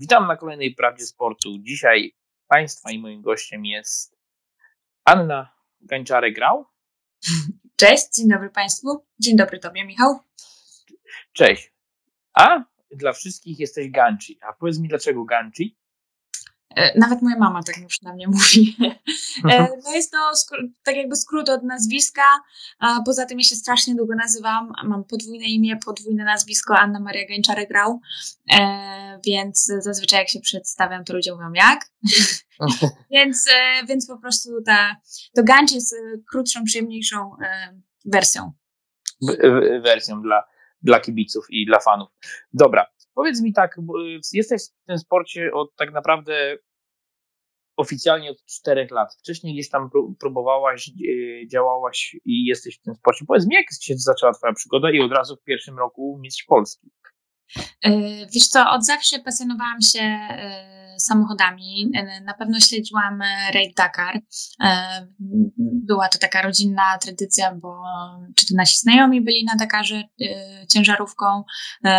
Witam na kolejnej Prawdzie Sportu. Dzisiaj Państwa i moim gościem jest Anna Gańczarek-Grał. Cześć, dzień dobry Państwu. Dzień dobry Tobie, Michał. Cześć. A dla wszystkich jesteś Ganci. A powiedz mi, dlaczego Ganci? E, nawet moja mama tak już na mnie mówi. E, no jest to tak jakby skrót od nazwiska. Poza tym ja się strasznie długo nazywam. Mam podwójne imię, podwójne nazwisko Anna Maria Gęczarek-Grał. E, więc zazwyczaj jak się przedstawiam, to ludzie mówią jak. więc, więc po prostu ta, to Ganci jest krótszą, przyjemniejszą wersją. Wersją dla, dla kibiców i dla fanów. Dobra, Powiedz mi tak, jesteś w tym sporcie od tak naprawdę oficjalnie od czterech lat. Wcześniej gdzieś tam próbowałaś, e, działałaś i jesteś w tym sporcie. Powiedz mi, jak się zaczęła Twoja przygoda i od razu w pierwszym roku mistrz Polski? E, wiesz co, od zawsze pasjonowałam się e, samochodami. Na pewno śledziłam Raid Dakar. Była to taka rodzinna tradycja, bo czy to nasi znajomi byli na Dakarze ciężarówką.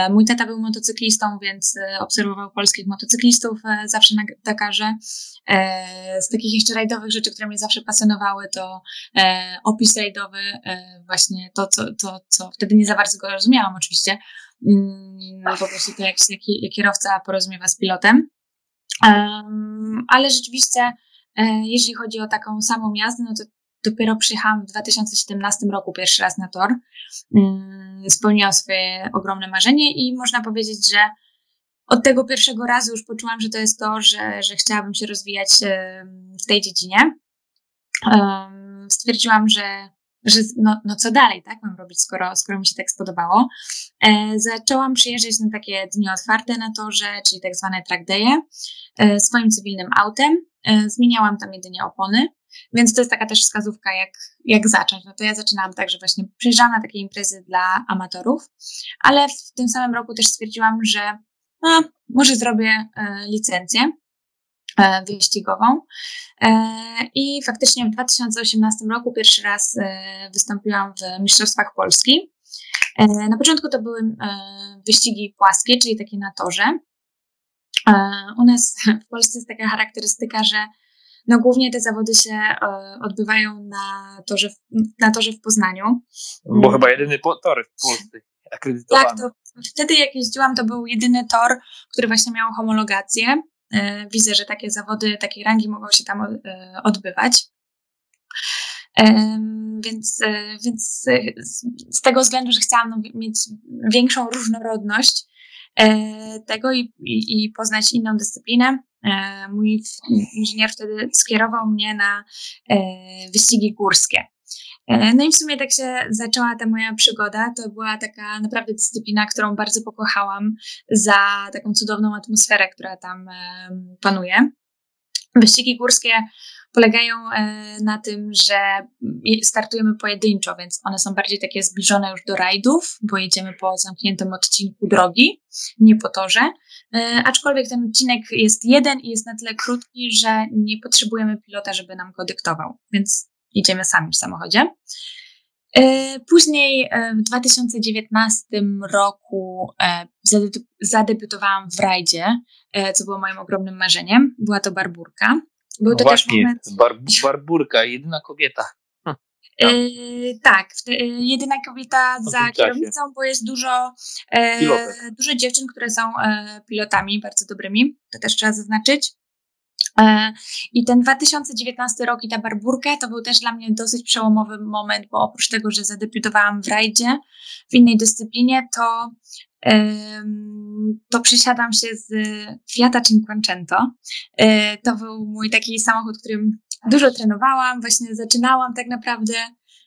Mój tata był motocyklistą, więc obserwował polskich motocyklistów zawsze na Dakarze. Z takich jeszcze rajdowych rzeczy, które mnie zawsze pasjonowały, to opis rajdowy, właśnie to, co, to, co wtedy nie za bardzo go rozumiałam oczywiście, po prostu to jak, jak, kierowca porozumiewa z pilotem. Ale rzeczywiście, e, jeżeli chodzi o taką samą jazdę, no to dopiero przyjechałam w 2017 roku pierwszy raz na tor. Um, spełniłam swoje ogromne marzenie i można powiedzieć, że od tego pierwszego razu już poczułam, że to jest to, że, że chciałabym się rozwijać w tej dziedzinie. Stwierdziłam, że że no, no co dalej, tak mam robić, skoro, skoro mi się tak spodobało. E, zaczęłam przyjeżdżać na takie dni otwarte na torze, czyli tak zwane track day'e, e, swoim cywilnym autem. E, zmieniałam tam jedynie opony, więc to jest taka też wskazówka, jak, jak zacząć. No to ja zaczynałam tak, że właśnie przyjeżdżałam na takie imprezy dla amatorów, ale w tym samym roku też stwierdziłam, że no, może zrobię e, licencję wyścigową. E, I faktycznie w 2018 roku pierwszy raz e, wystąpiłam w Mistrzostwach Polski. Na początku to były wyścigi płaskie, czyli takie na torze. U nas w Polsce jest taka charakterystyka, że no głównie te zawody się odbywają na torze, na torze w Poznaniu. Bo chyba jedyny tor w Polsce akredytowany. Tak, to wtedy jak jeździłam, to był jedyny tor, który właśnie miał homologację. E, widzę, że takie zawody takiej rangi mogą się tam e, odbywać. Więc, e, więc z tego względu, że chciałam no, mieć większą różnorodność tego i, i, i poznać inną dyscyplinę, mój inżynier wtedy skierował mnie na wyścigi górskie. E, no i w sumie tak się zaczęła ta moja przygoda. To była taka naprawdę dyscyplina, którą bardzo pokochałam za taką cudowną atmosferę, która tam panuje. Wyścigi górskie polegają e, na tym, że startujemy pojedynczo, więc one są bardziej takie zbliżone już do rajdów, bo jedziemy po zamkniętym odcinku drogi, nie po torze. E, aczkolwiek ten odcinek jest jeden i jest na tyle krótki, że nie potrzebujemy pilota, żeby nam go dyktował. Więc idziemy sami w samochodzie. E, później e, w 2019 roku e, zadebiutowałam w rajdzie, co było moim ogromnym marzeniem. Była to Barburka. Był to Właśnie, moment... bar Barburka, jedyna kobieta. No. tak, jedyna kobieta za kierownicą, bo jest dużo, dużo dziewczyn, które są pilotami bardzo dobrymi, to też trzeba zaznaczyć. E, I ten 2019 rok i ta barburka to był też dla mnie dosyć przełomowy moment, bo oprócz tego, że zadebiutowałam w rajdzie w innej dyscyplinie, to to przesiadłam się z Fiata Cinquecento. E, to był mój taki samochód, którym dużo trenowałam, właśnie zaczynałam tak naprawdę.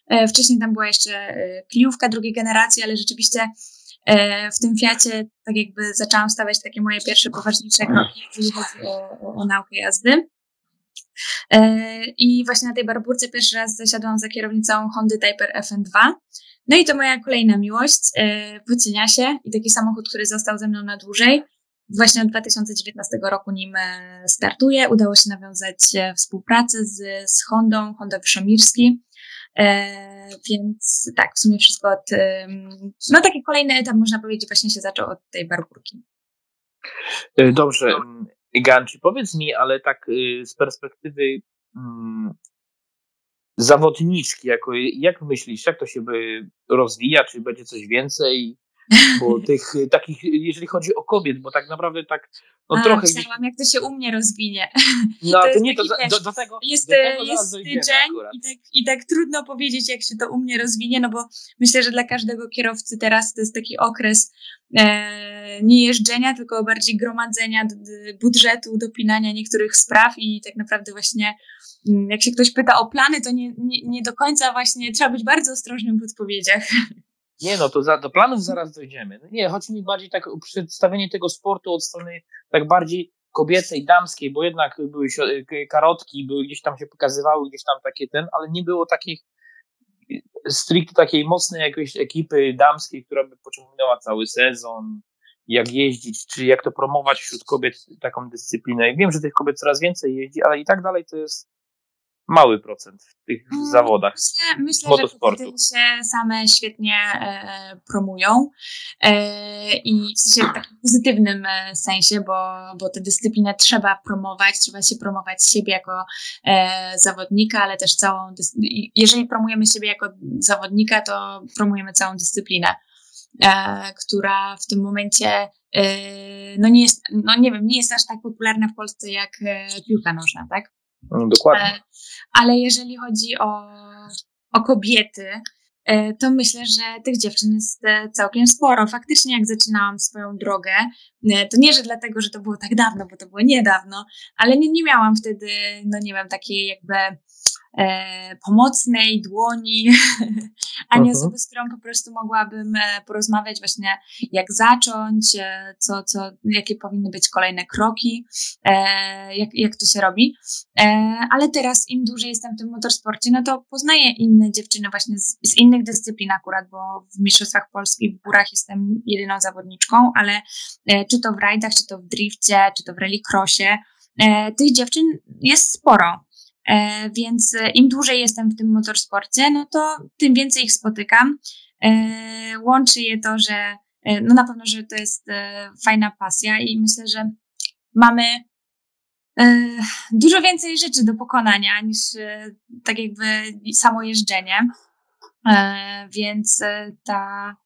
E, wcześniej tam była jeszcze kliówka drugiej generacji, ale rzeczywiście w tym Fiacie tak jakby zaczęłam stawiać takie moje pierwsze poważniejsze kroki, jeżeli chodzi o, o, naukę jazdy. E, I właśnie na tej barburce pierwszy raz zasiadłam za kierownicą Hondy Typer FN2. No i to moja kolejna miłość, Płycienia e, się i taki samochód, który został ze mną na dłużej. Właśnie od 2019 roku nim startuję. Udało się nawiązać współpracę z, z Hondą, Honda Wyszomirski. E, więc tak, w sumie wszystko od, no taki kolejny etap można powiedzieć właśnie się zaczął od tej barburki. Dobrze, Ganci, powiedz mi, ale tak z perspektywy mm, zawodniczki, jako, jak myślisz, jak to się rozwija, czy będzie coś więcej? Bo tych takich, jeżeli chodzi o kobiet, bo tak naprawdę tak no A, trochę. Myślałam, jak to się u mnie rozwinie. No to, to nie, to do, do, tego. Jest, do tego jest tydzień i tak, i tak trudno powiedzieć, jak się to u mnie rozwinie, no bo myślę, że dla każdego kierowcy teraz to jest taki okres e, nie jeżdżenia, tylko bardziej gromadzenia budżetu, dopinania niektórych spraw i tak naprawdę właśnie mm, jak się ktoś pyta o plany, to nie, nie, nie do końca właśnie trzeba być bardzo ostrożnym w odpowiedziach. Nie no, to za, do planów zaraz dojdziemy. No nie, chodzi mi bardziej tak o przedstawienie tego sportu od strony tak bardziej kobiecej, damskiej, bo jednak były karotki, były gdzieś tam się pokazywały, gdzieś tam takie ten, ale nie było takich stricte takiej mocnej jakiejś ekipy damskiej, która by pociągnęła cały sezon, jak jeździć, czy jak to promować wśród kobiet taką dyscyplinę. I wiem, że tych kobiet coraz więcej jeździ, ale i tak dalej to jest mały procent w tych mm, zawodach. Myślę, myślę że kobiety się same świetnie e, promują e, i w, sensie, w takim pozytywnym e, sensie, bo, bo tę dyscyplinę trzeba promować, trzeba się promować siebie jako e, zawodnika, ale też całą, jeżeli promujemy siebie jako zawodnika, to promujemy całą dyscyplinę. E, która w tym momencie e, no nie jest, no nie wiem, nie jest aż tak popularna w Polsce jak piłka nożna, tak? No, dokładnie. E, ale jeżeli chodzi o, o kobiety, e, to myślę, że tych dziewczyn jest e, całkiem sporo. Faktycznie, jak zaczynałam swoją drogę, to nie, że dlatego, że to było tak dawno, bo to było niedawno, ale nie, nie miałam wtedy, no nie wiem, takiej jakby e, pomocnej dłoni, ani uh-huh. osoby, z którą po prostu mogłabym e, porozmawiać właśnie jak zacząć, e, co, co, jakie powinny być kolejne kroki, e, jak, jak to się robi. E, ale teraz im dłużej jestem w tym motorsporcie, no to poznaję inne dziewczyny właśnie z, z innych dyscyplin akurat, bo w Mistrzostwach Polski w górach jestem jedyną zawodniczką, ale e, czy to w rajdach, czy to w drifcie, czy to w rallycrossie, tych dziewczyn jest sporo. E, więc e, im dłużej jestem w tym motorsporcie, no to tym więcej ich spotykam. E, łączy je to, że no na pewno, że to jest fajna pasja i myślę, że mamy dużo więcej rzeczy do pokonania niż tak jakby samo jeżdżenie. Więc ta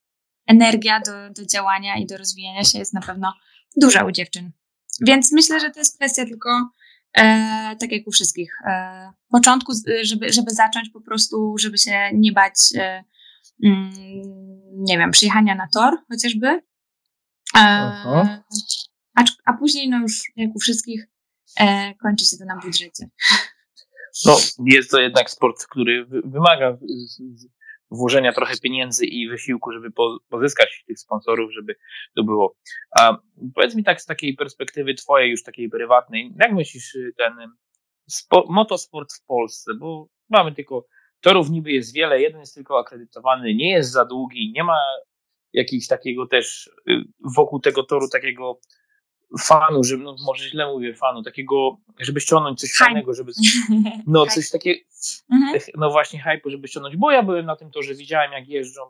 energia do, do działania i do rozwijania się jest na pewno duża u dziewczyn. Więc myślę, że to jest kwestia tylko E, tak jak u wszystkich. E, początku, żeby, żeby zacząć po prostu, żeby się nie bać, e, mm, nie wiem, przyjechania na tor chociażby. E, a, a później, no już jak u wszystkich, e, kończy się to na budżecie. No, jest to jednak sport, który wymaga włożenia trochę pieniędzy i wysiłku, żeby pozyskać tych sponsorów, żeby to było. A powiedz mi tak z takiej perspektywy twojej, już takiej prywatnej, jak myślisz y, ten spo, motosport w Polsce, bo mamy tylko torów niby jest wiele, jeden jest tylko akredytowany, nie jest za długi, nie ma jakiegoś takiego też y, wokół tego toru takiego fanu, żeby, no może źle mówię fanu, takiego, żeby ściągnąć coś fajnego, żeby, no coś takiego, mhm. no właśnie hype, żeby ściągnąć, bo ja byłem na tym torze, widziałem jak jeżdżą,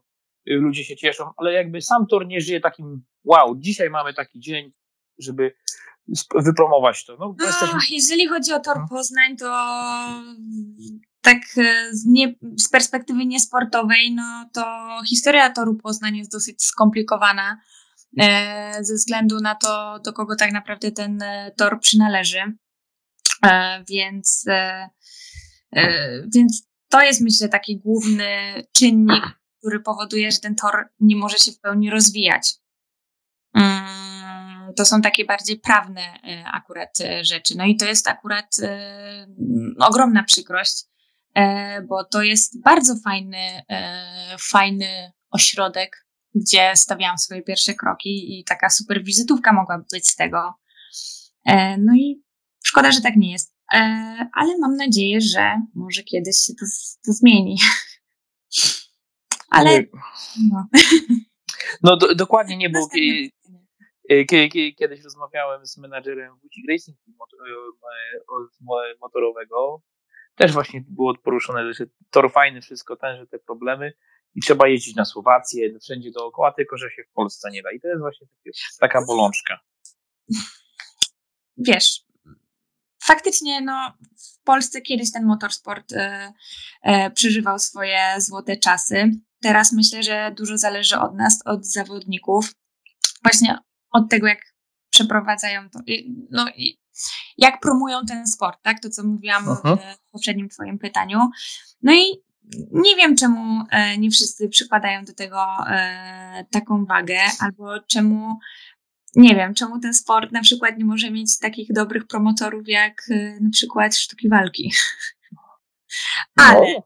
y, ludzie się cieszą, ale jakby sam tor nie żyje takim, wow, dzisiaj mamy taki dzień, żeby wypromować to. No, jesteśmy... Jeżeli chodzi o tor no. Poznań, to tak e, z, nie, z perspektywy niesportowej, no to historia toru Poznań jest dosyć skomplikowana. E, ze względu na to, do kogo tak naprawdę ten e, tor przynależy. E, więc, więc to jest myślę taki główny czynnik, który powoduje, że ten tor nie może się w pełni rozwijać. Mm, to są takie bardziej prawne akurat rzeczy. No i to jest akurat ogromna przykrość, bo to jest bardzo fajny, fajny ośrodek gdzie stawiałam swoje pierwsze kroki i taka super wizytówka mogłaby być z tego. E, no i szkoda, że tak nie jest, e, ale mam nadzieję, że może kiedyś się to, to zmieni. Ale. No, no do, dokładnie nie było. Kiedyś rozmawiałem z menadżerem Wójcik Racing motorowego. Też właśnie było poruszone, że tor fajny, wszystko ten, że te problemy i trzeba jeździć na Słowację, wszędzie dookoła, tylko że się w Polsce nie da. I to jest właśnie taka bolączka. wiesz, faktycznie no, w Polsce kiedyś ten motorsport e, e, przeżywał swoje złote czasy. Teraz myślę, że dużo zależy od nas, od zawodników, właśnie od tego, jak przeprowadzają to, no i jak promują ten sport, tak? To, co mówiłam w mhm. poprzednim Twoim pytaniu. No i nie wiem, czemu e, nie wszyscy przykładają do tego e, taką wagę, albo czemu nie wiem, czemu ten sport na przykład nie może mieć takich dobrych promotorów jak e, na przykład sztuki walki. Ale no,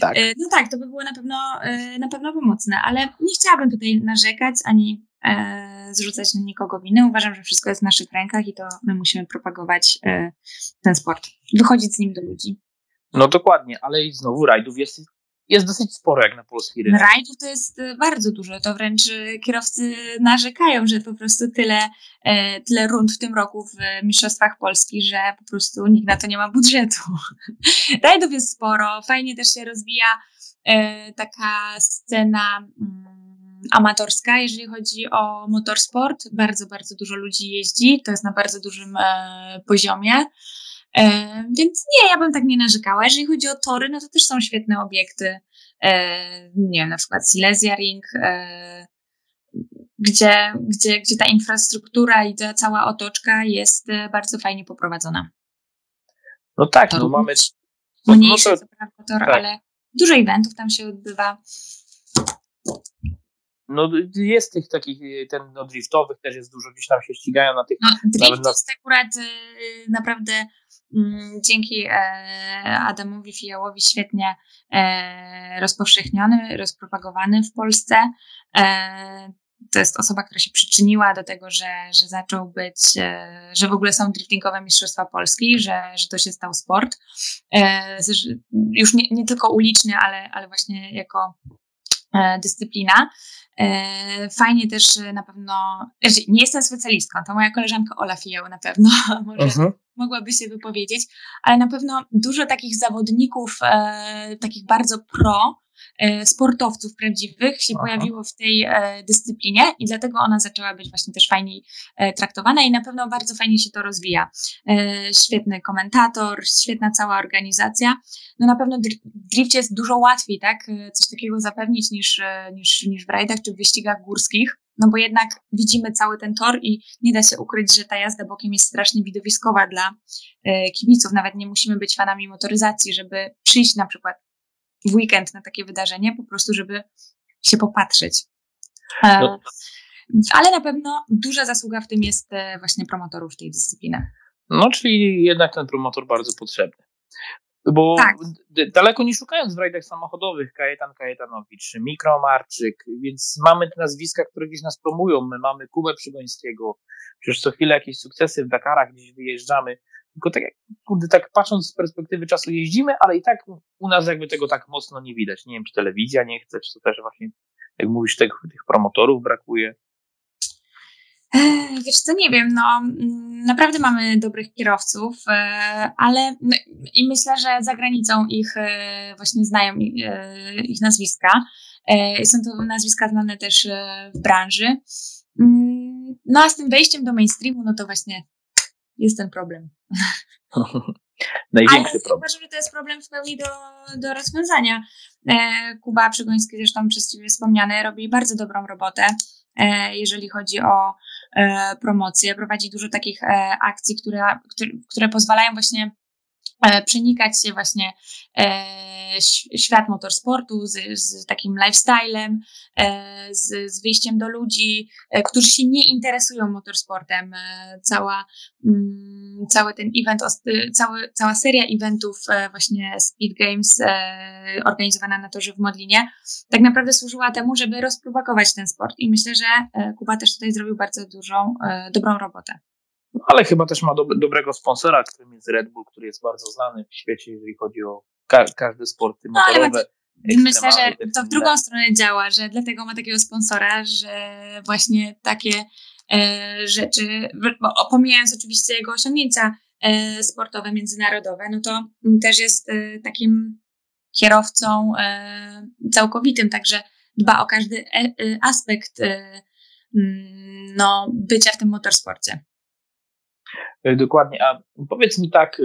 tak. no tak, to by było na pewno, na pewno pomocne, ale nie chciałabym tutaj narzekać ani zrzucać na nikogo winę. Uważam, że wszystko jest w naszych rękach i to my musimy propagować ten sport, wychodzić z nim do ludzi. No dokładnie, ale i znowu rajdów jest, jest dosyć sporo jak na polski rynek. Rajdów to jest y, bardzo dużo, to wręcz y, kierowcy narzekają, że po prostu tyle, e, tyle rund w tym roku w Mistrzostwach Polski, że po prostu nikt na to nie ma budżetu. Rajdów jest sporo, fajnie też się rozwija e, taka scena mm, amatorska, jeżeli chodzi o motorsport. Bardzo, bardzo dużo ludzi jeździ, to jest na bardzo dużym e, poziomie. E, więc nie, ja bym tak nie narzekała. Jeżeli chodzi o tory, no to też są świetne obiekty. E, nie wiem, na przykład Silesia Ring, e, gdzie, gdzie, gdzie ta infrastruktura i ta cała otoczka jest bardzo fajnie poprowadzona. No tak, no mamy. Mniejszy no to, prawda tor, tak. ale dużo eventów tam się odbywa. No jest tych takich, ten no, driftowych też jest dużo, gdzieś tam się ścigają na tych. No, drift na... jest akurat y, naprawdę dzięki e, Adamowi Fijałowi świetnie e, rozpowszechniony, rozpropagowany w Polsce. E, to jest osoba, która się przyczyniła do tego, że, że zaczął być, że w ogóle są driftingowe Mistrzostwa Polski, że, że to się stał sport. Już nie, nie tylko uliczny, ale, ale właśnie jako dyscyplina. Fajnie też na pewno, znaczy, nie jestem specjalistką, to moja koleżanka Ola Fijał na pewno może uh mhm. -huh mogłaby się wypowiedzieć, ale na pewno dużo takich zawodników, e, takich bardzo pro, e, sportowców prawdziwych się Aha. pojawiło w tej e, dyscyplinie i dlatego ona zaczęła być właśnie też fajniej e, traktowana i na pewno bardzo fajnie się to rozwija. E, świetny komentator, świetna cała organizacja. No na pewno w drifcie jest dużo łatwiej, tak, e, coś takiego zapewnić niż, niż, niż w rajdach czy w wyścigach górskich. No bo jednak widzimy cały ten tor i nie da się ukryć, że ta jazda bokiem jest strasznie widowiskowa dla e, kibiców. Nawet nie musimy być fanami motoryzacji, żeby przyjść na przykład w weekend na takie wydarzenie, po prostu, żeby się popatrzeć. E, no. Ale na pewno duża zasługa w tym jest e, właśnie promotorów tej dyscypliny. No, czyli jednak ten promotor bardzo potrzebny. Bo tak. daleko nie szukając w rajdach samochodowych, Kajetan Kajetanowicz, Mikromarczyk, więc mamy te nazwiska, które gdzieś nas promują. My mamy Kubę Przygońskiego, przecież co chwilę jakieś sukcesy w Dakarach gdzieś wyjeżdżamy. Tylko tak, kurde, tak patrząc z perspektywy czasu jeździmy, ale i tak u nas jakby tego tak mocno nie widać. Nie wiem, czy telewizja nie chce, czy to też właśnie, jak mówisz, tych, tych promotorów brakuje. Wiesz co, nie wiem, no naprawdę mamy dobrych kierowców, e, ale i myślę, że za granicą ich e, właśnie znają e, ich nazwiska. Są to nazwiska znane też w branży. Mm, no a z tym wejściem do mainstreamu, no to właśnie jest ten problem. Największy Ale problem. Uważam, że to jest problem w pełni do, do rozwiązania. Kuba Przygoński, zresztą przez Ciebie wspomniany, robi bardzo dobrą robotę. E, jeżeli chodzi o e, promocję. Prowadzi dużo takich e, akcji, które, które, które pozwalają właśnie przenikać się właśnie świat motorsportu z, z takim lifestylem, z, z wyjściem do ludzi, którzy się nie interesują motorsportem. Cała, mm, cały ten event, cały, cała seria eventów właśnie Speed Games organizowana na torze w Modlinie tak naprawdę służyła temu, żeby rozpropagować ten sport i myślę, że Kuba też tutaj zrobił bardzo dużą, dobrą robotę. Ale chyba też ma do, dobrego sponsora, którym jest Red Bull, który jest bardzo znany w świecie, jeżeli chodzi o ka każde sporty no, motorowe. No, myślę, że to w drugą stronę działa, że dlatego ma takiego sponsora, że właśnie takie e, rzeczy, bo pomijając oczywiście jego osiągnięcia e, sportowe, międzynarodowe, no to też jest e, takim kierowcą e, całkowitym, także dba o każdy e, e, aspekt no, bycia w tym motorsporcie. Dokładnie. A powiedz mi tak,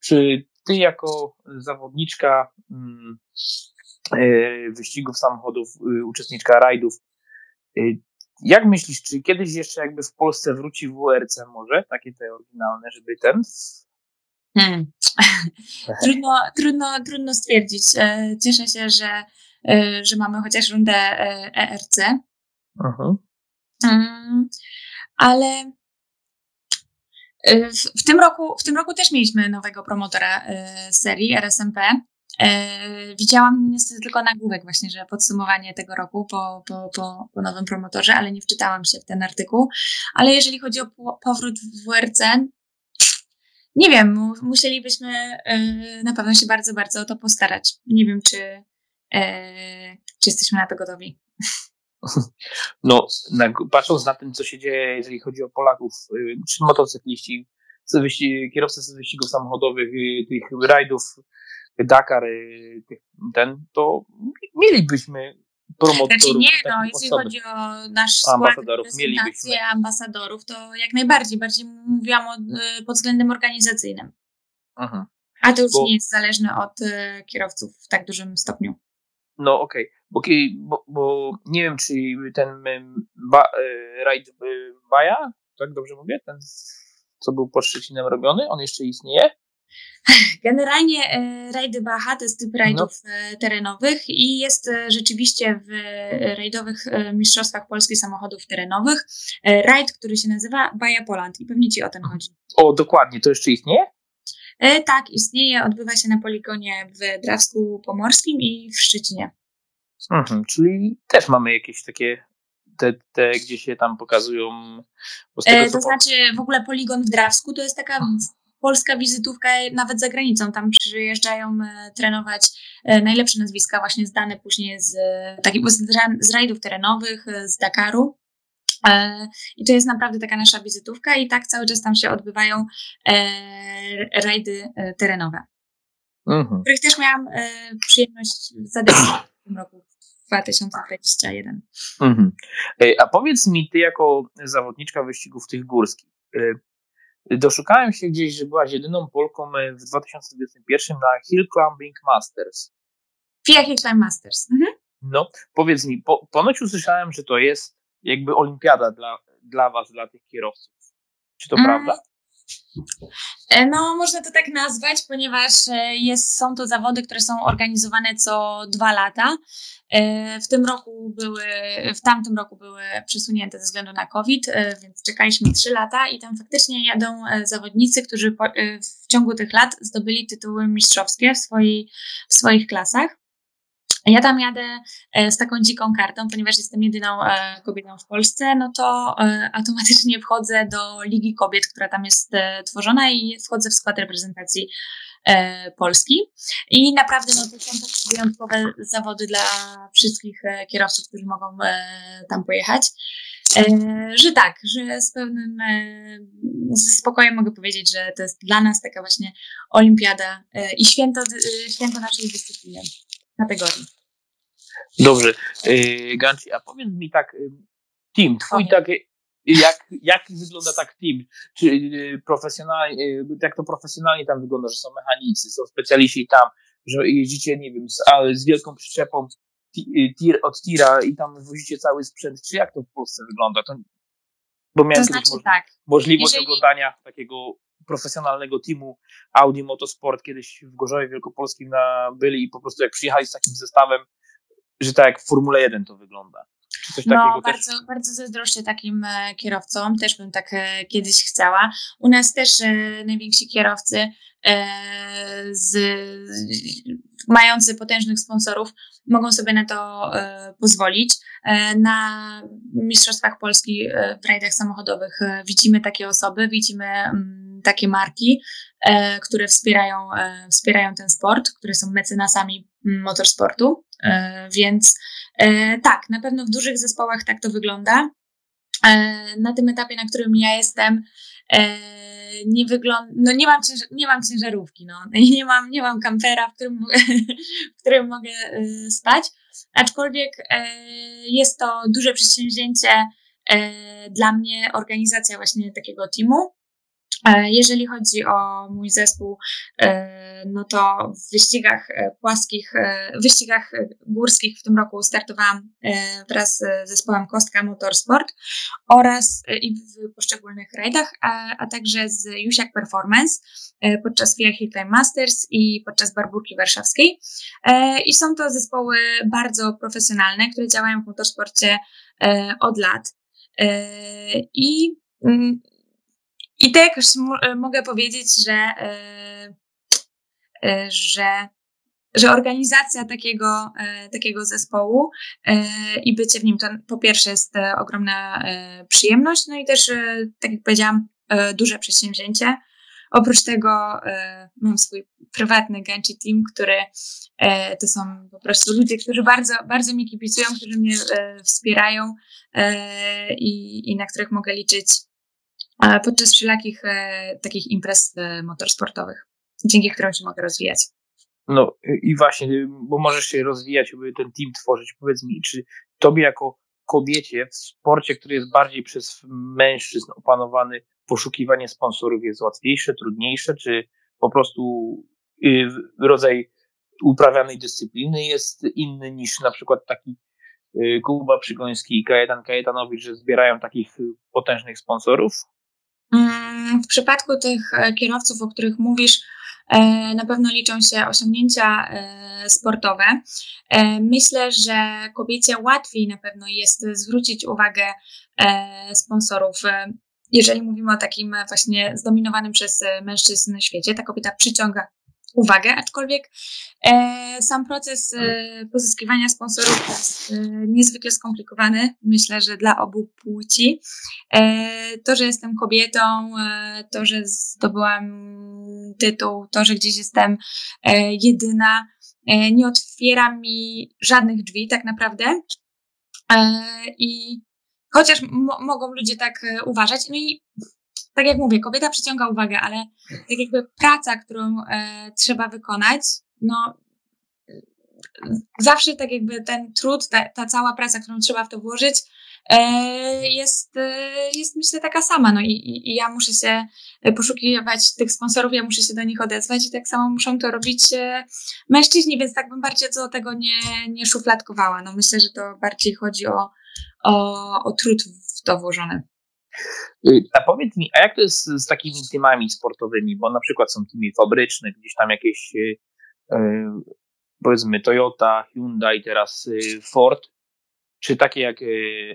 czy ty jako zawodniczka mm, wyścigów samochodów, uczestniczka rajdów, jak myślisz, czy kiedyś jeszcze jakby w Polsce wróci WRC może, takie te oryginalne, żeby ten? Hmm. trudno, trudno, trudno stwierdzić. E, cieszę się, że, e, że mamy chociaż rundę ERC. E mhm. Hmm. Ale w, w, tym roku, w tym roku też mieliśmy nowego promotora serii RSMP. E, widziałam niestety tylko nagłówek właśnie, że podsumowanie tego roku po, po, po, po nowym promotorze, ale nie wczytałam się w ten artykuł. Ale jeżeli chodzi o powrót w WRC, nie wiem, musielibyśmy na pewno się bardzo, bardzo o to postarać. Nie wiem, czy, czy jesteśmy na to gotowi. No, patrząc na tym, co się dzieje, jeżeli chodzi o Polaków, y, czy motocykliści, kierowcy wyścigów samochodowych, y, tych rajdów Dakar, y, ten, to mielibyśmy promotorów. Znaczy nie, no, jeśli osoby. chodzi o nasz skład mielibyśmy. ambasadorów, to jak najbardziej, bardziej mówiłam o, pod względem organizacyjnym. Aha. A to już bo, nie jest zależne od kierowców w tak dużym stopniu. No okej, okay. bo, bo, bo, nie wiem, czy ten ba, rajd Baja, tak dobrze mówię, ten co był pod Szczecinem robiony, on jeszcze istnieje? Generalnie e, rajdy Baha to jest typ rajdów no. E, terenowych i jest e, rzeczywiście w rajdowych mistrzostwach polskich samochodów terenowych rajd, który się nazywa Baja Poland i pewnie Ci o ten chodzi. O, dokładnie, to jeszcze istnieje? Tak, istnieje, odbywa się na poligonie w Drawsku Pomorskim i w Szczecinie. Mhm, czyli też mamy jakieś takie te, te, gdzie się tam pokazują. Tego, to znaczy, w ogóle poligon w Drawsku to jest taka polska wizytówka nawet za granicą. Tam przyjeżdżają e, trenować e, najlepsze nazwiska, właśnie zdane później z, takich, z, z rajdów terenowych, e, z Dakaru. I to jest naprawdę taka nasza wizytówka i tak cały czas tam się odbywają rajdy terenowe, mhm. których też miałam przyjemność zadecydować w tym roku. 2021. Mhm. A powiedz mi, ty jako zawodniczka wyścigów tych górskich, Doszukałem się gdzieś, że byłaś jedyną Polką e, w 2021 na Hill Climbing Masters. FIA Hill Climb Masters. Mhm. No, powiedz mi, po, ponoć usłyszałem, że to jest jakby olimpiada dla, dla was, dla tych kierowców. Czy to mm. prawda? E, no, można to tak nazwać, ponieważ e, jest, są to zawody, które są organizowane co dwa lata. E, w tym roku były, w tamtym roku były przesunięte ze względu na COVID, więc czekaliśmy trzy lata i tam faktycznie jadą zawodnicy, którzy w ciągu tych lat zdobyli tytuły mistrzowskie w, swojej, w swoich klasach. Ja tam jadę e, z taką dziką kartą, ponieważ jestem jedyną e, kobietą w Polsce, no to e, automatycznie wchodzę do Ligi Kobiet, która tam jest tworzona i wchodzę w skład reprezentacji Polski. I naprawdę no, to są takie wyjątkowe zawody dla wszystkich kierowców, którzy mogą tam pojechać. Że tak, że z pełnym z spokojem mogę powiedzieć, że to jest dla nas taka właśnie olimpiada i święto, święto naszej dyscypliny kategorii. Dobrze. Yy, Ganci, a powiedz mi tak, y, team, twój okay. tak, jak, jak wygląda tak team? Czy y, profesjonalnie, y, jak to profesjonalnie tam wygląda, że są mechanicy, są specjaliści tam, że jeździcie, nie wiem, z, z wielką przyczepą tir, od tira i tam wozicie cały sprzęt, czy jak to w Polsce wygląda? To, bo miałem to znaczy, tak. możliwość Jeżeli... oglądania takiego profesjonalnego teamu Audi Motorsport kiedyś w Gorzowie Wielkopolskim na, byli i po prostu jak przyjechali z takim zestawem, że tak jak w Formule 1 to wygląda. no, bardzo, też... bardzo zazdroszczę takim e, kierowcom, też bym tak e, kiedyś chciała. U nas też e, najwięksi kierowcy z, mający potężnych sponsorów mogą sobie na to pozwolić. Na Mistrzostwach Polski w rajdach samochodowych widzimy takie osoby, widzimy mm, takie marki, które wspierają, wspierają ten sport, które są mecenasami motorsportu. E, więc e, tak, na pewno w dużych zespołach tak to wygląda. E, na tym etapie, na którym ja jestem, nie wygląda, no nie mam, ciężar, nie mam ciężarówki, no. nie, mam, nie mam kampera, w którym, w którym mogę spać, aczkolwiek jest to duże przedsięwzięcie dla mnie, organizacja właśnie takiego teamu, E, jeżeli chodzi o mój zespół, e, no to w wyścigach e, płaskich, w wyścigach górskich w tym roku startowałam wraz z zespołem Kostka Motorsport oraz i w poszczególnych rajdach, a, a także z Jusiak Performance podczas FIA Hillclimb Masters i podczas Barburki Warszawskiej. I są to zespoły bardzo profesjonalne, które działają w motorsporcie od lat. I mm, i tak już e, mogę powiedzieć, że, e, e, że, że organizacja takiego, takiego zespołu i bycie w nim to po pierwsze jest ogromna przyjemność, no i też, tak jak powiedziałam, duże przedsięwzięcie. Oprócz tego mam swój prywatny Genchi Team, który to są po prostu ludzie, którzy bardzo, bardzo mi kibicują, którzy mnie wspierają i, i na których mogę liczyć podczas wszelakich e, takich imprez e, motorsportowych, dzięki którym się mogę rozwijać. No i właśnie, bo możesz się rozwijać, by ten team tworzyć. Powiedz mi, czy tobie jako kobiecie w sporcie, który jest bardziej przez mężczyzn opanowany, poszukiwanie sponsorów jest łatwiejsze, trudniejsze, czy po prostu y, rodzaj uprawianej dyscypliny jest inny niż na przykład taki y, Kuba Przygoński i Kajetan Kajetanowicz, że zbierają takich potężnych sponsorów? Mm, w przypadku tych e, kierowców, o których mówisz, e, na pewno liczą się osiągnięcia e, sportowe. Myślę, że kobiecie łatwiej na pewno jest zwrócić uwagę sponsorów. Jeżeli mówimy o takim właśnie zdominowanym przez mężczyzn świecie, ta kobieta przyciąga uwagę, aczkolwiek e, sam proces e, pozyskiwania sponsorów jest e, niezwykle skomplikowany. Myślę, że dla obu płci. E, to, że jestem kobietą, e, to, że zdobyłam tytuł, to, że gdzieś jestem e, jedyna, nie otwiera mi żadnych drzwi tak naprawdę. I chociaż mogą ludzie tak uważać, no i tak jak mówię, kobieta przyciąga uwagę, ale tak jakby praca, którą e, trzeba wykonać, no zawsze tak jakby ten trud, ta, ta cała praca, którą trzeba w to włożyć, e, jest, e, jest myślę taka sama. No i, i, ja muszę się poszukiwać tych sponsorów, ja muszę się do nich odezwać i tak samo muszą to robić e, mężczyźni, więc tak bym bardziej co tego nie, nie szufladkowała. No myślę, że to bardziej chodzi o, o, o trud w to włożony. Y, a powiedz mi, a jak to jest z takimi teamami sportowymi? Bo na przykład są teamy fabryczne, gdzieś tam jakieś y, y, powiedzmy Toyota, Hyundai, teraz Ford, czy takie jak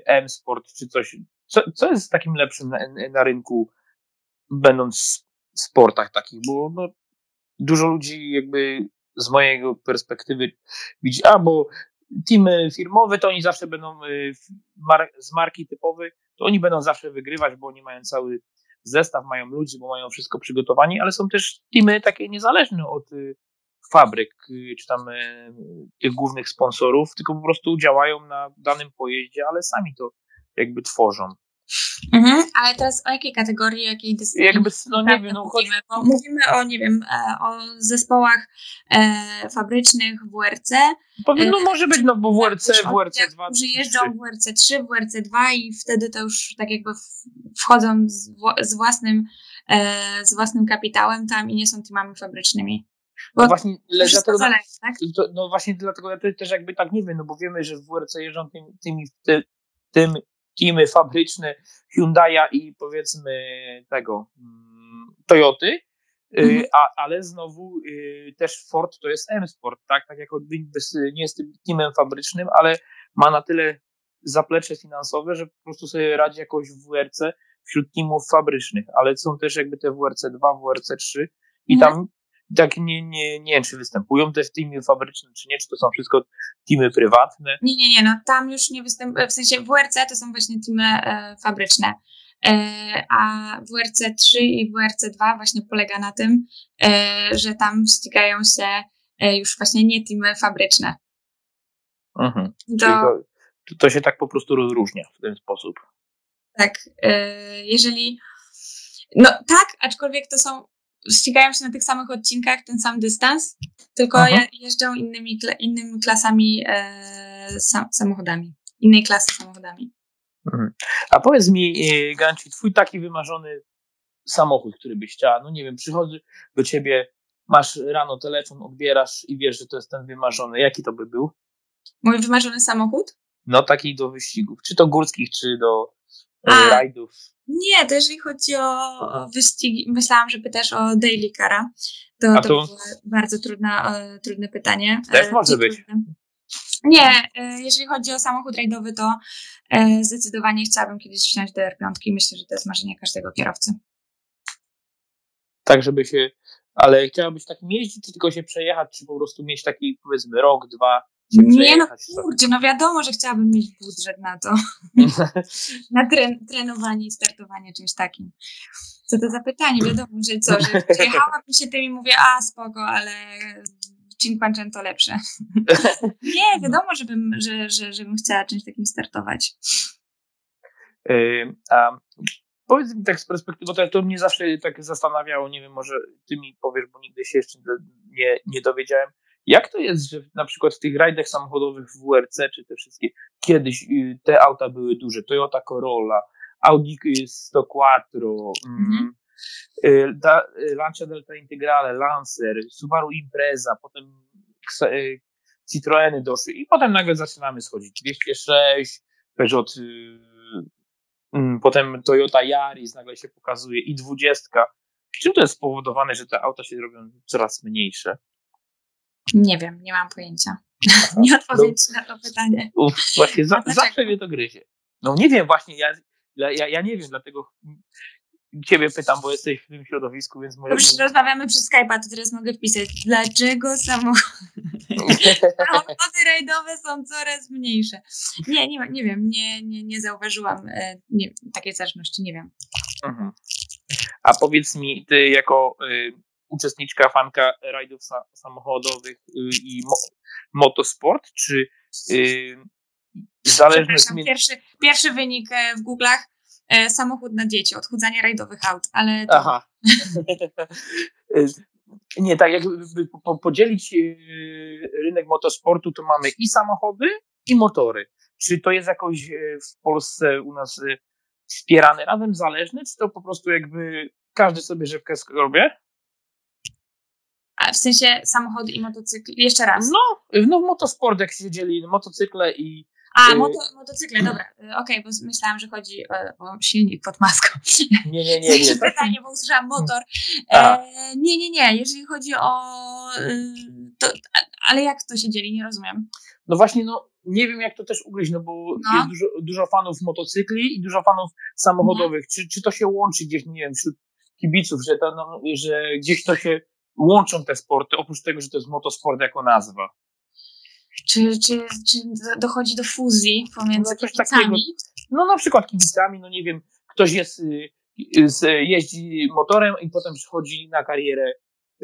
M-Sport, czy coś. Co, co jest takim lepszym na, na rynku, będąc w sportach takich? Bo no, dużo ludzi jakby z mojego perspektywy widzi, a bo teamy firmowe to oni zawsze będą z marki typowej to oni będą zawsze wygrywać, bo oni mają cały zestaw, mają ludzi, bo mają wszystko przygotowanie, ale są też teamy takie niezależne od y, fabryk, y, czy tam y, tych głównych sponsorów, tylko po prostu działają na danym pojeździe, ale sami to jakby tworzą. Mhm, ale teraz o jakiej kategorii, jakiej dyscyplinie? Jakby, no nie wiem, no mówimy, bo mówimy o, nie wiem, e, o zespołach e, fabrycznych WRC. No może być, no bo WRC, WRC 2. Którzy jeżdżą WRC 3, WRC 2 i wtedy to już tak jakby wchodzą z, z własnym, e, z własnym kapitałem tam i nie są teamami fabrycznymi. Bo no właśnie, dlatego, zależy, tak? No właśnie dlatego ja też jakby tak nie wiem, no bo wiemy, że w WRC jeżdżą tymi, tymi, tym teamy fabryczne Hyundai'a i powiedzmy tego mm, Toyoty, y, mhm. a, ale znowu y, też Ford to jest M-Sport, tak? Tak jak nie jest tym teamem fabrycznym, ale ma na tyle zaplecze finansowe, że po prostu sobie radzi jakoś w WRC wśród teamów fabrycznych, ale są też jakby te WRC 2, WRC 3 i mhm. tam tak nie, nie, nie wiem, czy występują te teamy fabryczne, czy nie, czy to są wszystko teamy prywatne. Nie, nie, nie, no tam już nie występują, w sensie WRC to są właśnie teamy e, fabryczne, e, a WRC 3 i WRC 2 właśnie polega na tym, e, że tam ścigają się e, już właśnie nie teamy fabryczne. Mhm. To, to, to się tak po prostu rozróżnia w ten sposób. Tak, e, jeżeli no tak, aczkolwiek to są ścigają się na tych samych odcinkach, ten sam dystans, tylko Aha. jeżdżą innymi, innymi klasami e, sam, samochodami, innej klasy samochodami. Mhm. A powiedz mi, e, Ganci, twój taki wymarzony samochód, który byś chciała. No nie wiem, przychodzi do ciebie, masz rano telefon, odbierasz i wiesz, że to jest ten wymarzony. Jaki to by był? Mój wymarzony samochód? No taki do wyścigów, czy to górskich, czy do A, rajdów. Nie, to jeżeli chodzi o wyścigi, myślałam, że pytasz o Daily Cara. To, to, to było bardzo trudna, trudne pytanie. Też może być. Nie, e, jeżeli chodzi o samochód rajdowy, to e, zdecydowanie chciałabym kiedyś wsiąść do R5. Myślę, że to jest marzenie każdego kierowcy. Tak, żeby się. Ale chciałabyś takim jeździć, czy tylko się przejechać, czy po prostu mieć taki, powiedzmy, rok, dwa? Nie, no kurczę, no wiadomo, że chciałabym mieć budżet na to. na tren trenowanie i startowanie czymś takim. Co to za pytanie? Wiadomo, że co, że przejechałabym się tym i mówię, a spoko, ale Cinquecento lepsze. nie, wiadomo, żebym, że, że, żebym chciała czymś takim startować. Yy, a powiedz mi tak z perspektywy, bo to, to mnie zawsze tak zastanawiało, nie wiem, może ty mi powiesz, bo nigdy się jeszcze nie, nie dowiedziałem, jak to jest, że na przykład w tych rajdach samochodowych w WRC, czy te wszystkie, kiedyś y, te auta były duże, Toyota Corolla, Audi 104, mhm. Y, da, Lancia Delta Integrale, Lancer, Subaru Impreza, potem y, Citroeny doszły i potem nagle zaczynamy schodzić. 206, Peugeot, mm, potem Toyota Yaris nagle się pokazuje i 20. Czym to jest spowodowane, że te auta się robią coraz mniejsze? Nie wiem, nie mam pojęcia. nie odpowiedź no, na to pytanie. Uf, właśnie za, zawsze mnie to gryzie. No nie wiem, właśnie ja, ja, ja nie wiem, dlatego ciebie pytam, bo jesteś w tym środowisku, więc może... Dobrze, rozmawiamy przez Skype'a, to teraz mogę wpisać. Dlaczego samochody rajdowe są coraz mniejsze? Nie, nie, nie wiem, nie, nie, nie zauważyłam e, nie, takiej zależności, nie wiem. Mhm. A powiedz mi, ty jako y, uczestniczka, fanka rajdów sa samochodowych y, i mo motosport, czy y, zależność... Pierwszy, pierwszy wynik e, w Google'ach e, samochód na dzieci, odchudzanie rajdowych aut, ale... To... Aha. Nie, tak jakby podzielić e, rynek motosportu, to mamy i samochody, i motory. Czy to jest jakoś e, w Polsce u nas e, wspierane razem, zależne, czy to po prostu jakby każdy sobie rzepkę skrobie? A w sensie samochody i motocykl, jeszcze raz. No, no motosport, jak się dzieli motocykle i a, y, moto, motocykle, dobra. Y, okej, okay, bo myślałam, że chodzi o, o, silnik pod maską. Nie, nie, nie. nie. Pytanie, bo usłyszałam motor. E, nie, nie, nie. Jeżeli chodzi o. Y, to, ale jak to się dzieli? Nie rozumiem. No właśnie, no nie wiem, jak to też ugryźć, no bo no. jest dużo, dużo fanów motocykli i dużo fanów samochodowych. No. Czy, czy to się łączy gdzieś, nie wiem, wśród kibiców, że, to, no, że gdzieś to się łączą te sporty, oprócz tego, że to jest motosport jako nazwa? Czy, czy, czy dochodzi do fuzji pomiędzy no, kibicami? No na przykład kibicami, no nie wiem, ktoś jest, y, y, jeździ motorem i potem przychodzi na karierę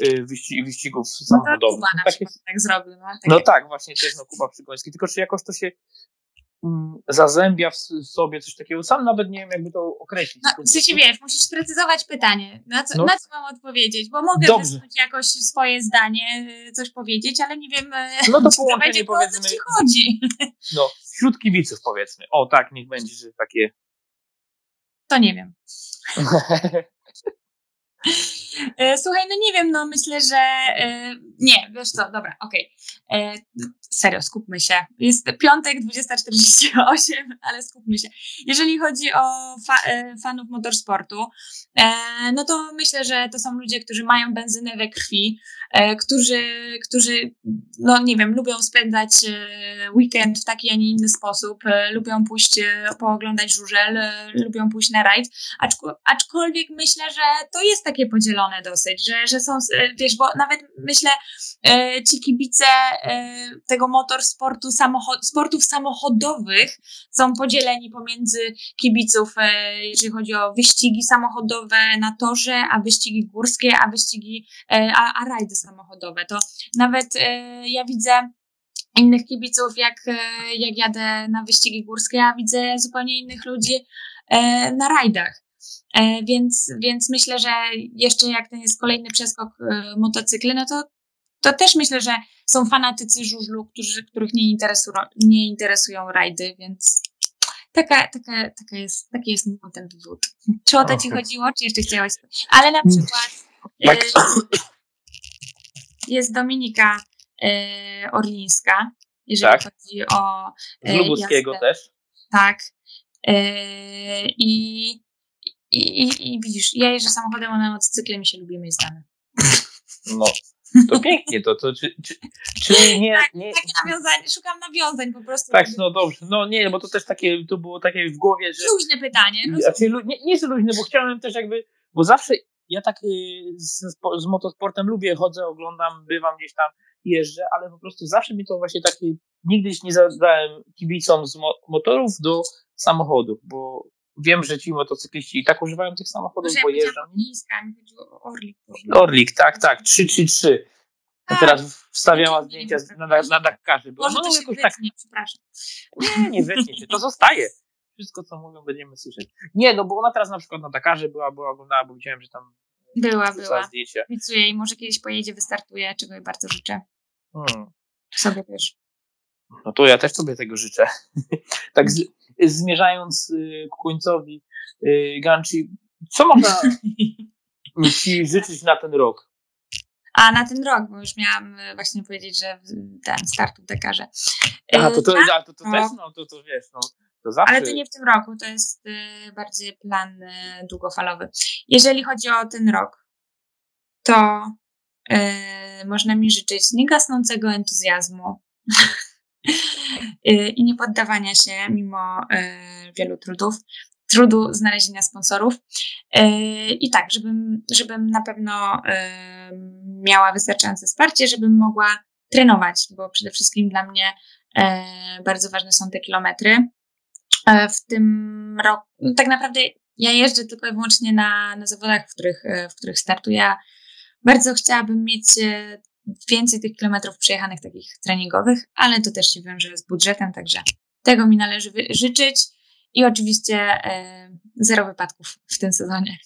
y, wyścigów samochodowych. No to Kuba na tak, jest, tak zrobił. No, no tak, właśnie to jest no, Kuba Przygoński. Tylko czy jakoś to się zazębia w sobie coś takiego. Sam nawet nie wiem, jakby to określić. No, w sensie wiesz, musisz sprecyzować pytanie. Na co, no. na co mam odpowiedzieć? Bo mogę Dobrze. jakoś swoje zdanie, y, coś powiedzieć, ale nie wiem, y, no to połączenie powiedzmy. O co ci chodzi. No, wśród kibiców powiedzmy. O tak, niech będzie, że takie. To nie wiem. E, słuchaj, no nie wiem, no myślę, że e, nie, wiesz co, dobra, okej. Okay. E, serio, skupmy się. Jest piątek, 20.48, ale skupmy się. Jeżeli chodzi o fa fanów motorsportu, no to myślę, że to są ludzie, którzy mają benzynę we krwi, którzy, którzy, no nie wiem, lubią spędzać weekend w taki, a nie inny sposób, lubią pójść pooglądać żużel, lubią pójść na rajd, aczkolwiek myślę, że to jest takie podzielone dosyć, że, że są, e, wiesz, bo nawet myślę, e, ci kibice e, tego motorsportu, samochod, sportów samochodowych są podzieleni pomiędzy kibiców, jeżeli chodzi o wyścigi samochodowe na torze, a wyścigi górskie, a wyścigi, a, a rajdy samochodowe. To nawet ja widzę innych kibiców, jak, jak jadę na wyścigi górskie, a widzę zupełnie innych ludzi na rajdach. E, więc, więc myślę, że jeszcze jak ten jest kolejny przeskok e, motocykle, no to, to też myślę, że są fanatycy żużlu, którzy, których nie, interesują, nie interesują rajdy, więc taka, taka, taka jest, taki jest mój ten wywód. Czy o to ci chodziło, czy jeszcze chciałeś? Ale na przykład tak. y, jest Dominika Orlińska, jeżeli tak. chodzi o Z Lubuskiego też. Tak. I, i, i, I widzisz, ja jeżdżę samochodem, a na motocykle mi się lubimy jezdamy. No, to pięknie to, to czy, czy, czy nie, tak, nie... Takie nawiązanie, szukam nawiązań po prostu. Tak, no dobrze, no nie, bo to też takie, to było takie w głowie, że... Luźne pytanie. Znaczy, nie, nie jest luźne, bo chciałem też jakby, bo zawsze ja tak y, z, z motosportem lubię, chodzę, oglądam, bywam gdzieś tam, jeżdżę, ale po prostu zawsze mi to właśnie takie, nigdy nie zadałem kibicom z mo motorów do samochodów, bo wiem, że ci motocykliści i tak używają tych samochodów, bo jeżdżą. Orlik. Orlik, tak, tak, 333. A teraz wstawiała zdjęcia na, na, na Dakarze. Może no, to się wytnie, tak... przepraszam. Nie, nie wytnie się, to zostaje. Wszystko, co mówią, będziemy słyszeć. Nie, no bo ona teraz na przykład na Dakarze była, była oglądała, bo widziałem, że tam była, była. Zdjęcia. Obiecuję i może kiedyś pojedzie, wystartuje, czego jej bardzo życzę. Hmm. Sobie też. No to ja też sobie tego życzę. tak z, zmierzając y, ku końcowi, y, Ganci, co można ci życzyć na ten rok? A na ten rok, bo już miałam y, właśnie powiedzieć, że ten start w Dakarze. A to, to, tak, to, to też, no to, to wiesz, no. To zawsze... Ale to nie w tym roku, to jest bardziej plan długofalowy. Jeżeli chodzi o ten rok, to można mi życzyć niegasnącego entuzjazmu, i nie poddawania się mimo y, wielu trudów, trudu znalezienia sponsorów. Y, I tak, żebym, żebym na pewno miała wystarczające wsparcie, żebym mogła trenować, bo przede wszystkim dla mnie bardzo ważne są te kilometry. W tym roku, tak naprawdę ja jeżdżę tylko i wyłącznie na, na zawodach, w których, w których startuję. Bardzo chciałabym mieć więcej tych kilometrów przejechanych takich treningowych, ale to też się wiąże z budżetem, także tego mi należy życzyć i oczywiście e, zero wypadków w tym sezonie.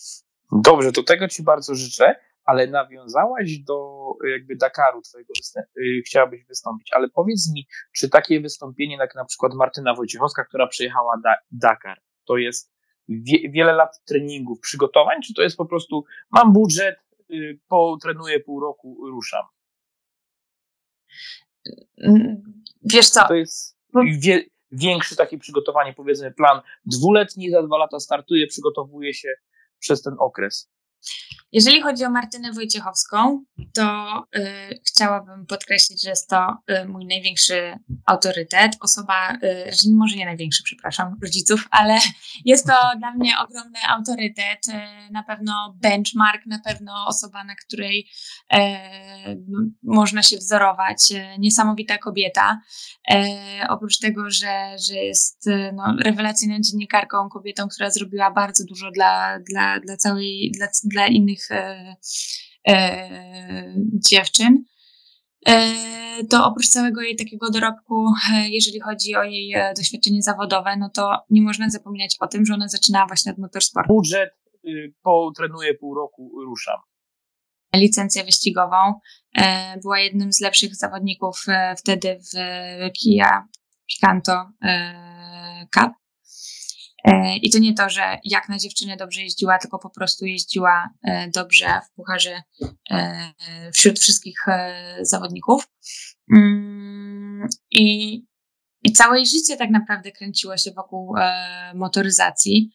Dobrze, to tego Ci bardzo życzę, ale nawiązałaś do jakby Dakaru Twojego, y, chciałabyś wystąpić, ale powiedz mi, czy takie wystąpienie jak na przykład Martyna Wojciechowska, która przejechała da Dakar, to jest wie wiele lat treningów, przygotowań, czy to jest po prostu mam budżet, y, potrenuję pół roku, ruszam? Wiesz co? To jest wie, większy takie przygotowanie, powiedzmy plan dwuletni, za dwa lata startuje, przygotowuje się przez ten okres. Jeżeli chodzi o Martynę Wojciechowską, to y, chciałabym podkreślić, że jest to y, mój największy autorytet. Osoba, y, może nie największy, przepraszam, rodziców, ale jest to dla mnie ogromny autorytet. Y, na pewno benchmark, na pewno osoba, na której y, można się wzorować. Y, niesamowita kobieta. oprócz tego, że, że jest no, rewelacyjną dziennikarką, kobietą, która zrobiła bardzo dużo dla, dla, dla całej, dla, dla innych e, e, dziewczyn. E, to oprócz całego jej takiego dorobku, jeżeli chodzi o jej doświadczenie zawodowe, no to nie można zapominać o tym, że ona zaczynała właśnie od motorsportu. Budżet, y, po trenuję pół roku, ruszam. Licencję wyścigową. Była jednym z lepszych zawodników wtedy w Kia Picanto Cup. E, I to nie to, że jak na dziewczynę dobrze jeździła, tylko po prostu jeździła e, dobrze w pucharze e, wśród wszystkich zawodników. Mm, I, i całe jej życie tak naprawdę kręciło się wokół motoryzacji.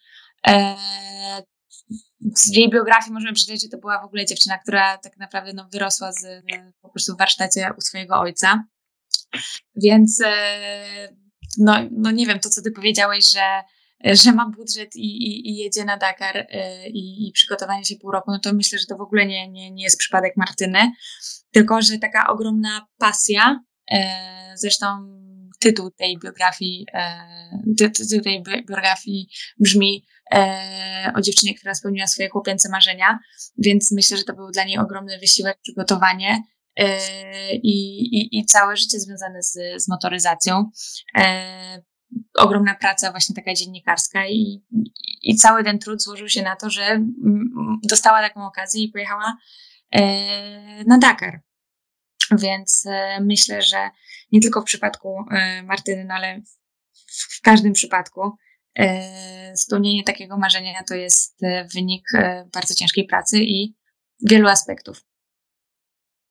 Z jej biografii możemy przeczytać, że to była w ogóle dziewczyna, która tak naprawdę no, wyrosła z, po prostu w warsztacie u swojego ojca. Więc no, no nie wiem, to co ty powiedziałeś, że że ma budżet i, i, i jedzie na Dakar y, i, i, przygotowanie się pół roku, no to myślę, że to w ogóle nie, nie, nie jest przypadek Martyny, tylko że taka ogromna pasja, y, zresztą tytuł tej biografii, y, tytuł tej biografii brzmi o dziewczynie, która spełniła swoje chłopięce marzenia, więc myślę, że to był dla niej ogromny wysiłek, przygotowanie i, i, i całe życie związane z, z motoryzacją ogromna praca właśnie taka dziennikarska i, i cały ten trud złożył się na to, że dostała taką okazję i pojechała e, na Dakar. Więc e, myślę, że nie tylko w przypadku e, Martyny, no ale w każdym przypadku spełnienie takiego marzenia to jest wynik bardzo ciężkiej pracy i wielu aspektów.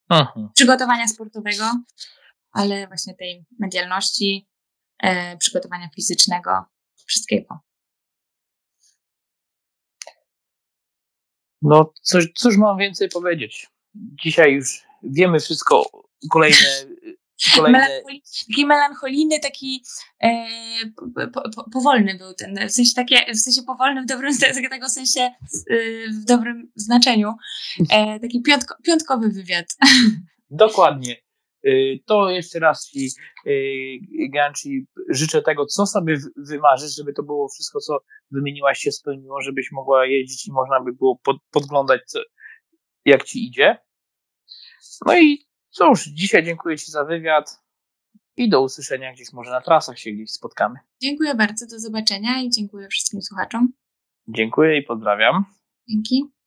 Aha. Przygotowania sportowego, ale właśnie tej medialności, przygotowania fizycznego, wszystkiego. No, coś, cóż mam więcej powiedzieć? Dzisiaj już wiemy wszystko. Kolejne. kolejne... Melancholi, taki melancholijny, taki e, po, po, powolny był ten, w sensie takie, w sensie powolny w dobrym tego sensie, e, w dobrym znaczeniu. E, taki piątko, piątkowy wywiad. Dokładnie. Y, to jeszcze raz Ci, y, Ganci, życzę tego, co sobie wymarzysz, żeby to było wszystko, co wymieniłaś się spełniło, żebyś mogła jeździć i można by było pod, podglądać, jak Ci idzie. No i cóż, dzisiaj dziękuję Ci za wywiad i do usłyszenia gdzieś może na trasach się gdzieś spotkamy. Dziękuję bardzo, do zobaczenia i dziękuję wszystkim słuchaczom. Dziękuję i pozdrawiam. Dzięki.